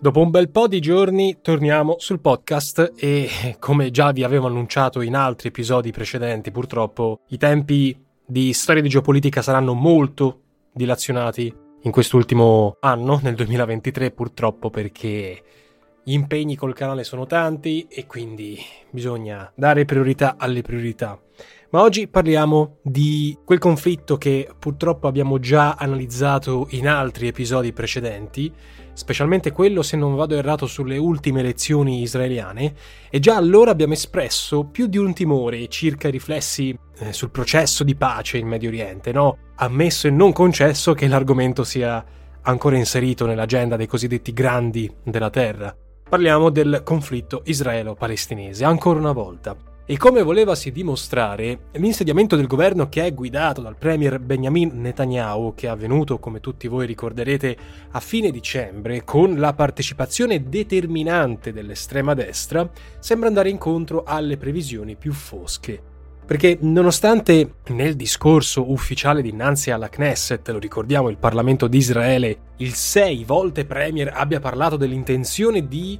Dopo un bel po' di giorni torniamo sul podcast e come già vi avevo annunciato in altri episodi precedenti, purtroppo i tempi di storia di geopolitica saranno molto dilazionati in quest'ultimo anno, nel 2023 purtroppo perché gli impegni col canale sono tanti e quindi bisogna dare priorità alle priorità. Ma oggi parliamo di quel conflitto che purtroppo abbiamo già analizzato in altri episodi precedenti, specialmente quello, se non vado errato, sulle ultime elezioni israeliane, e già allora abbiamo espresso più di un timore circa i riflessi eh, sul processo di pace in Medio Oriente, no? Ammesso e non concesso che l'argomento sia ancora inserito nell'agenda dei cosiddetti grandi della terra. Parliamo del conflitto israelo-palestinese, ancora una volta. E come volevasi dimostrare, l'insediamento del governo che è guidato dal premier Benjamin Netanyahu, che è avvenuto, come tutti voi ricorderete, a fine dicembre, con la partecipazione determinante dell'estrema destra, sembra andare incontro alle previsioni più fosche. Perché nonostante nel discorso ufficiale dinanzi alla Knesset, lo ricordiamo, il Parlamento di Israele, il sei volte premier abbia parlato dell'intenzione di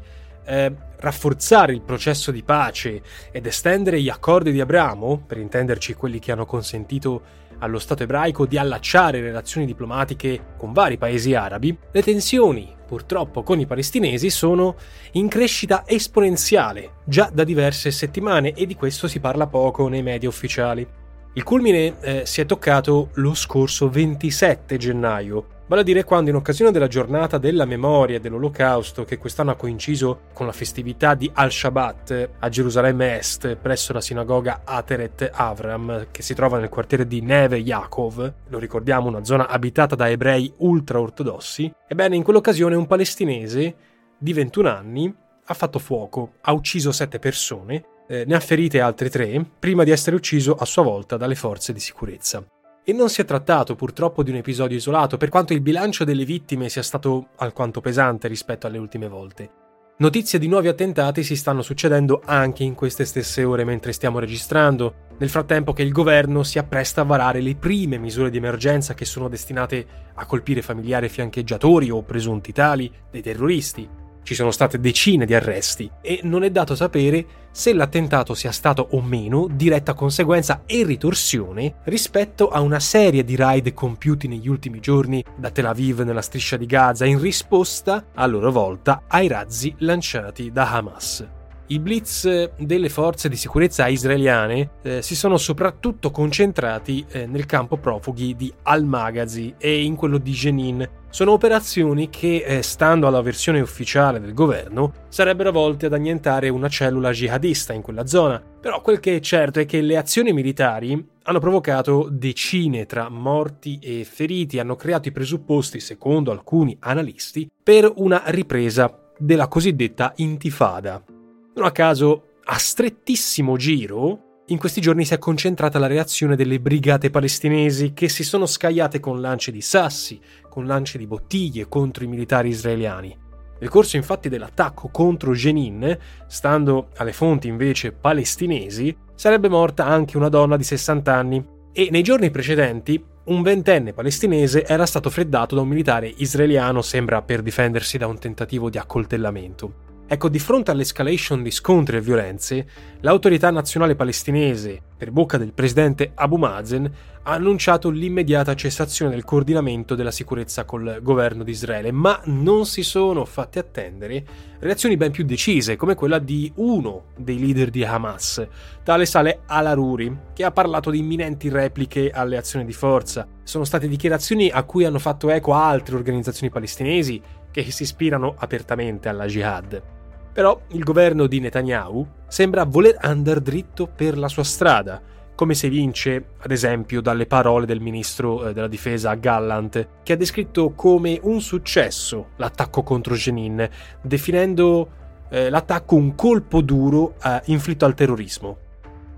eh, rafforzare il processo di pace ed estendere gli accordi di Abramo, per intenderci quelli che hanno consentito allo Stato ebraico di allacciare relazioni diplomatiche con vari paesi arabi, le tensioni, purtroppo, con i palestinesi sono in crescita esponenziale già da diverse settimane e di questo si parla poco nei media ufficiali. Il culmine eh, si è toccato lo scorso 27 gennaio, vale a dire quando in occasione della giornata della memoria dell'olocausto che quest'anno ha coinciso con la festività di Al-Shabat a Gerusalemme Est presso la sinagoga Ateret Avram che si trova nel quartiere di Neve Yaakov, lo ricordiamo una zona abitata da ebrei ultra-ortodossi, ebbene in quell'occasione un palestinese di 21 anni ha fatto fuoco, ha ucciso sette persone, eh, ne ha ferite altre tre, prima di essere ucciso a sua volta dalle forze di sicurezza. E non si è trattato purtroppo di un episodio isolato, per quanto il bilancio delle vittime sia stato alquanto pesante rispetto alle ultime volte. Notizie di nuovi attentati si stanno succedendo anche in queste stesse ore mentre stiamo registrando, nel frattempo che il governo si appresta a varare le prime misure di emergenza che sono destinate a colpire familiari fiancheggiatori o presunti tali dei terroristi. Ci sono state decine di arresti e non è dato sapere se l'attentato sia stato o meno diretta conseguenza e ritorsione rispetto a una serie di raid compiuti negli ultimi giorni da Tel Aviv nella striscia di Gaza in risposta, a loro volta, ai razzi lanciati da Hamas. I blitz delle forze di sicurezza israeliane eh, si sono soprattutto concentrati eh, nel campo profughi di Al-Maghazi e in quello di Jenin. Sono operazioni che, eh, stando alla versione ufficiale del governo, sarebbero volte ad annientare una cellula jihadista in quella zona. Però quel che è certo è che le azioni militari hanno provocato decine tra morti e feriti, hanno creato i presupposti, secondo alcuni analisti, per una ripresa della cosiddetta intifada. Non a caso, a strettissimo giro, in questi giorni si è concentrata la reazione delle brigate palestinesi che si sono scagliate con lanci di sassi, con lanci di bottiglie contro i militari israeliani. Nel corso infatti dell'attacco contro Jenin, stando alle fonti invece palestinesi, sarebbe morta anche una donna di 60 anni e nei giorni precedenti un ventenne palestinese era stato freddato da un militare israeliano, sembra per difendersi da un tentativo di accoltellamento. Ecco, di fronte all'escalation di scontri e violenze, l'autorità nazionale palestinese, per bocca del presidente Abu Mazen, ha annunciato l'immediata cessazione del coordinamento della sicurezza col governo di Israele, ma non si sono fatte attendere reazioni ben più decise, come quella di uno dei leader di Hamas, tale Saleh al-Aruri, che ha parlato di imminenti repliche alle azioni di forza. Sono state dichiarazioni a cui hanno fatto eco altre organizzazioni palestinesi che si ispirano apertamente alla jihad. Però il governo di Netanyahu sembra voler andare dritto per la sua strada, come si evince, ad esempio, dalle parole del ministro eh, della difesa Gallant, che ha descritto come un successo l'attacco contro Jenin, definendo eh, l'attacco un colpo duro eh, inflitto al terrorismo.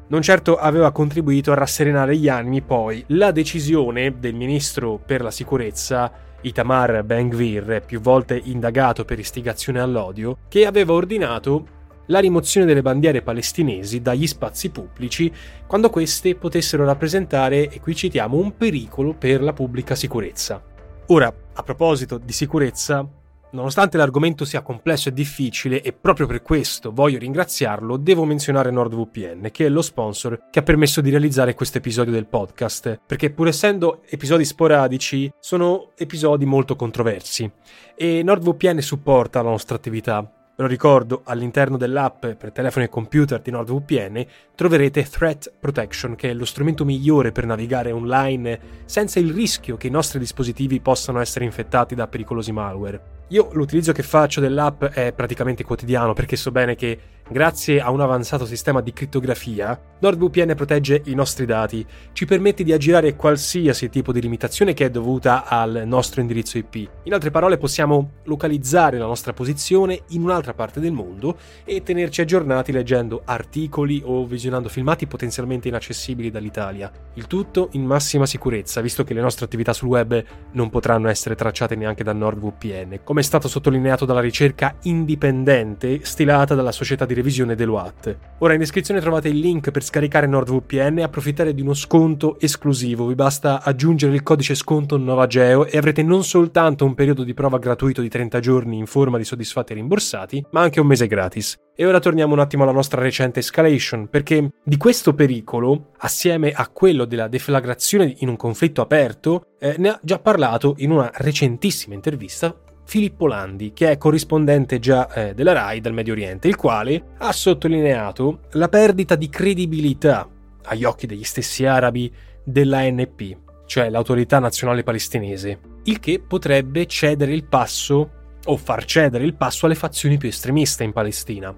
Non certo aveva contribuito a rasserenare gli animi poi la decisione del ministro per la sicurezza Itamar Ben-Gvir, più volte indagato per istigazione all'odio, che aveva ordinato la rimozione delle bandiere palestinesi dagli spazi pubblici quando queste potessero rappresentare, e qui citiamo, un pericolo per la pubblica sicurezza. Ora, a proposito di sicurezza, Nonostante l'argomento sia complesso e difficile, e proprio per questo voglio ringraziarlo, devo menzionare NordVPN, che è lo sponsor che ha permesso di realizzare questo episodio del podcast, perché pur essendo episodi sporadici, sono episodi molto controversi. E NordVPN supporta la nostra attività, Ve lo ricordo, all'interno dell'app per telefono e computer di NordVPN troverete Threat Protection, che è lo strumento migliore per navigare online senza il rischio che i nostri dispositivi possano essere infettati da pericolosi malware. Io l'utilizzo che faccio dell'app è praticamente quotidiano perché so bene che grazie a un avanzato sistema di crittografia, NordVPN protegge i nostri dati, ci permette di aggirare qualsiasi tipo di limitazione che è dovuta al nostro indirizzo IP. In altre parole possiamo localizzare la nostra posizione in un'altra parte del mondo e tenerci aggiornati leggendo articoli o visionando filmati potenzialmente inaccessibili dall'Italia. Il tutto in massima sicurezza, visto che le nostre attività sul web non potranno essere tracciate neanche da NordVPN, come è stato sottolineato dalla ricerca indipendente stilata dalla società di revisione Deloitte. Ora in descrizione trovate il link per scaricare NordVPN e approfittare di uno sconto esclusivo. Vi basta aggiungere il codice sconto NovaGeo e avrete non soltanto un periodo di prova gratuito di 30 giorni in forma di soddisfatti rimborsati, ma anche un mese gratis. E ora torniamo un attimo alla nostra recente escalation, perché di questo pericolo, assieme a quello della deflagrazione in un conflitto aperto, eh, ne ha già parlato in una recentissima intervista Filippo Landi, che è corrispondente già eh, della RAI dal Medio Oriente, il quale ha sottolineato la perdita di credibilità agli occhi degli stessi arabi dell'ANP, cioè l'autorità nazionale palestinese, il che potrebbe cedere il passo o far cedere il passo alle fazioni più estremiste in Palestina.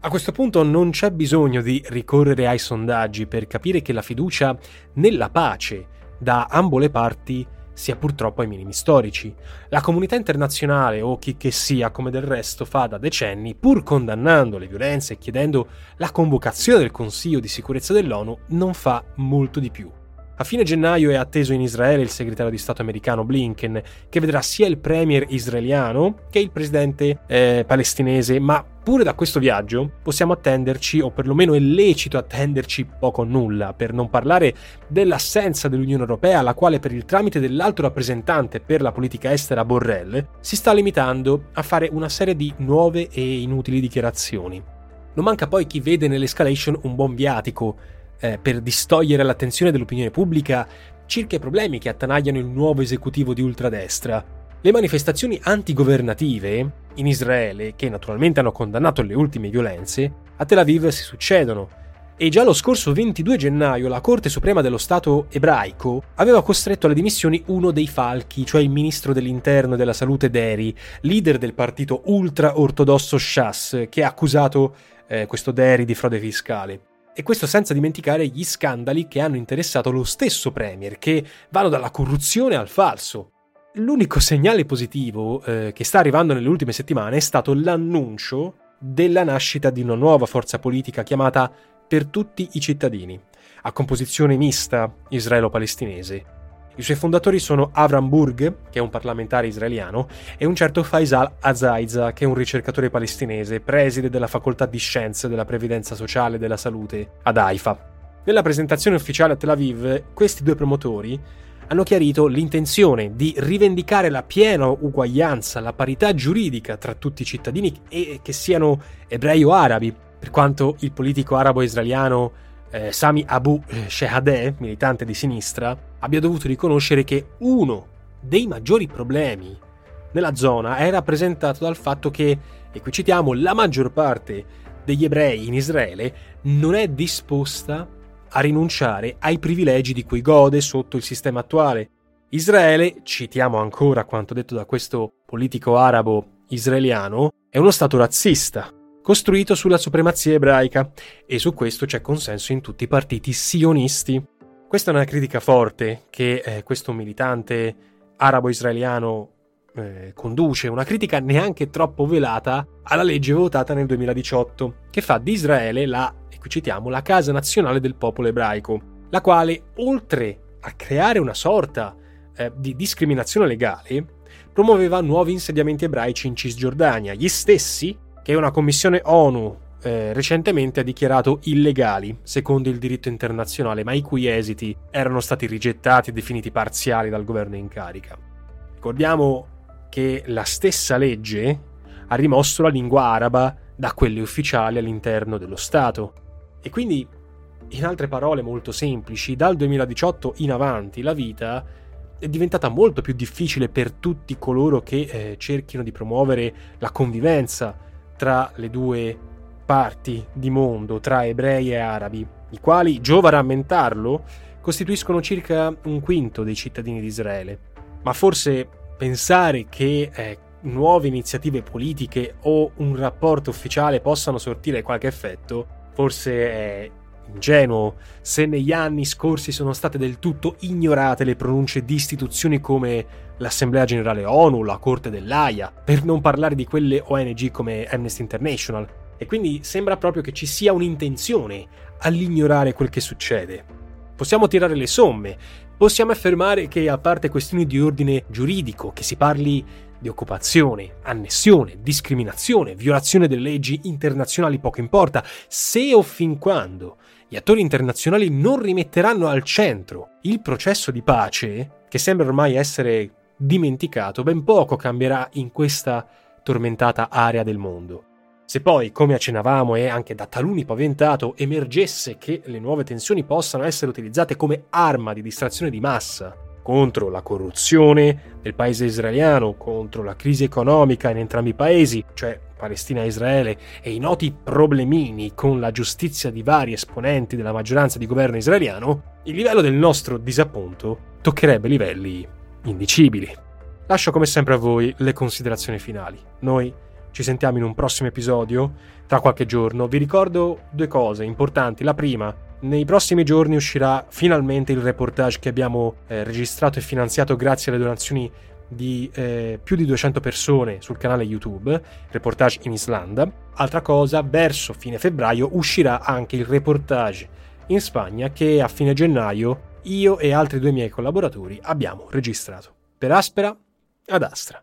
A questo punto non c'è bisogno di ricorrere ai sondaggi per capire che la fiducia nella pace da ambo le parti sia purtroppo ai minimi storici. La comunità internazionale, o chi che sia, come del resto fa da decenni, pur condannando le violenze e chiedendo la convocazione del Consiglio di sicurezza dell'ONU, non fa molto di più. A fine gennaio è atteso in Israele il segretario di Stato americano Blinken, che vedrà sia il premier israeliano che il presidente eh, palestinese, ma pure da questo viaggio possiamo attenderci, o perlomeno è lecito attenderci poco o nulla, per non parlare dell'assenza dell'Unione Europea, la quale per il tramite dell'alto rappresentante per la politica estera Borrell si sta limitando a fare una serie di nuove e inutili dichiarazioni. Non manca poi chi vede nell'escalation un buon viatico, eh, per distogliere l'attenzione dell'opinione pubblica circa i problemi che attanagliano il nuovo esecutivo di ultradestra. Le manifestazioni antigovernative in Israele, che naturalmente hanno condannato le ultime violenze, a Tel Aviv si succedono. E già lo scorso 22 gennaio la Corte Suprema dello Stato ebraico aveva costretto alle dimissioni uno dei falchi, cioè il ministro dell'interno e della salute Deri, leader del partito ultra-ortodosso Shas, che ha accusato eh, questo Deri di frode fiscale. E questo senza dimenticare gli scandali che hanno interessato lo stesso Premier, che vanno dalla corruzione al falso. L'unico segnale positivo eh, che sta arrivando nelle ultime settimane è stato l'annuncio della nascita di una nuova forza politica chiamata Per tutti i cittadini, a composizione mista israelo-palestinese, i suoi fondatori sono Avram Burg, che è un parlamentare israeliano, e un certo Faisal Azaiza, che è un ricercatore palestinese, preside della facoltà di scienze della previdenza sociale e della salute ad Haifa. Nella presentazione ufficiale a Tel Aviv, questi due promotori hanno chiarito l'intenzione di rivendicare la piena uguaglianza, la parità giuridica tra tutti i cittadini e che siano ebrei o arabi, per quanto il politico arabo-israeliano eh, Sami Abu Shehadeh, militante di sinistra, abbia dovuto riconoscere che uno dei maggiori problemi nella zona è rappresentato dal fatto che, e qui citiamo, la maggior parte degli ebrei in Israele non è disposta a rinunciare ai privilegi di cui gode sotto il sistema attuale. Israele, citiamo ancora quanto detto da questo politico arabo israeliano, è uno stato razzista, costruito sulla supremazia ebraica, e su questo c'è consenso in tutti i partiti sionisti. Questa è una critica forte che eh, questo militante arabo-israeliano eh, conduce, una critica neanche troppo velata alla legge votata nel 2018, che fa di Israele la qui citiamo, la Casa Nazionale del Popolo Ebraico, la quale, oltre a creare una sorta eh, di discriminazione legale, promuoveva nuovi insediamenti ebraici in Cisgiordania, gli stessi che una commissione ONU eh, recentemente ha dichiarato illegali secondo il diritto internazionale, ma i cui esiti erano stati rigettati e definiti parziali dal governo in carica. Ricordiamo che la stessa legge ha rimosso la lingua araba da quelle ufficiali all'interno dello Stato e quindi, in altre parole molto semplici, dal 2018 in avanti la vita è diventata molto più difficile per tutti coloro che eh, cerchino di promuovere la convivenza tra le due parti di mondo, tra ebrei e arabi, i quali, giova rammentarlo, costituiscono circa un quinto dei cittadini di Israele. Ma forse pensare che eh, nuove iniziative politiche o un rapporto ufficiale possano sortire qualche effetto Forse è ingenuo se negli anni scorsi sono state del tutto ignorate le pronunce di istituzioni come l'Assemblea Generale ONU, la Corte dell'AIA, per non parlare di quelle ONG come Amnesty International. E quindi sembra proprio che ci sia un'intenzione all'ignorare quel che succede. Possiamo tirare le somme, possiamo affermare che a parte questioni di ordine giuridico, che si parli di occupazione, annessione, discriminazione, violazione delle leggi internazionali poco importa, se o fin quando gli attori internazionali non rimetteranno al centro il processo di pace, che sembra ormai essere dimenticato, ben poco cambierà in questa tormentata area del mondo. Se poi, come accennavamo e anche da taluni paventato, emergesse che le nuove tensioni possano essere utilizzate come arma di distrazione di massa contro la corruzione del paese israeliano, contro la crisi economica in entrambi i paesi, cioè Palestina e Israele, e i noti problemini con la giustizia di vari esponenti della maggioranza di governo israeliano, il livello del nostro disappunto toccherebbe livelli indicibili. Lascio come sempre a voi le considerazioni finali. Noi ci sentiamo in un prossimo episodio tra qualche giorno. Vi ricordo due cose importanti. La prima, nei prossimi giorni uscirà finalmente il reportage che abbiamo eh, registrato e finanziato grazie alle donazioni di eh, più di 200 persone sul canale YouTube, reportage in Islanda. Altra cosa, verso fine febbraio uscirà anche il reportage in Spagna che a fine gennaio io e altri due miei collaboratori abbiamo registrato. Per Aspera ad Astra.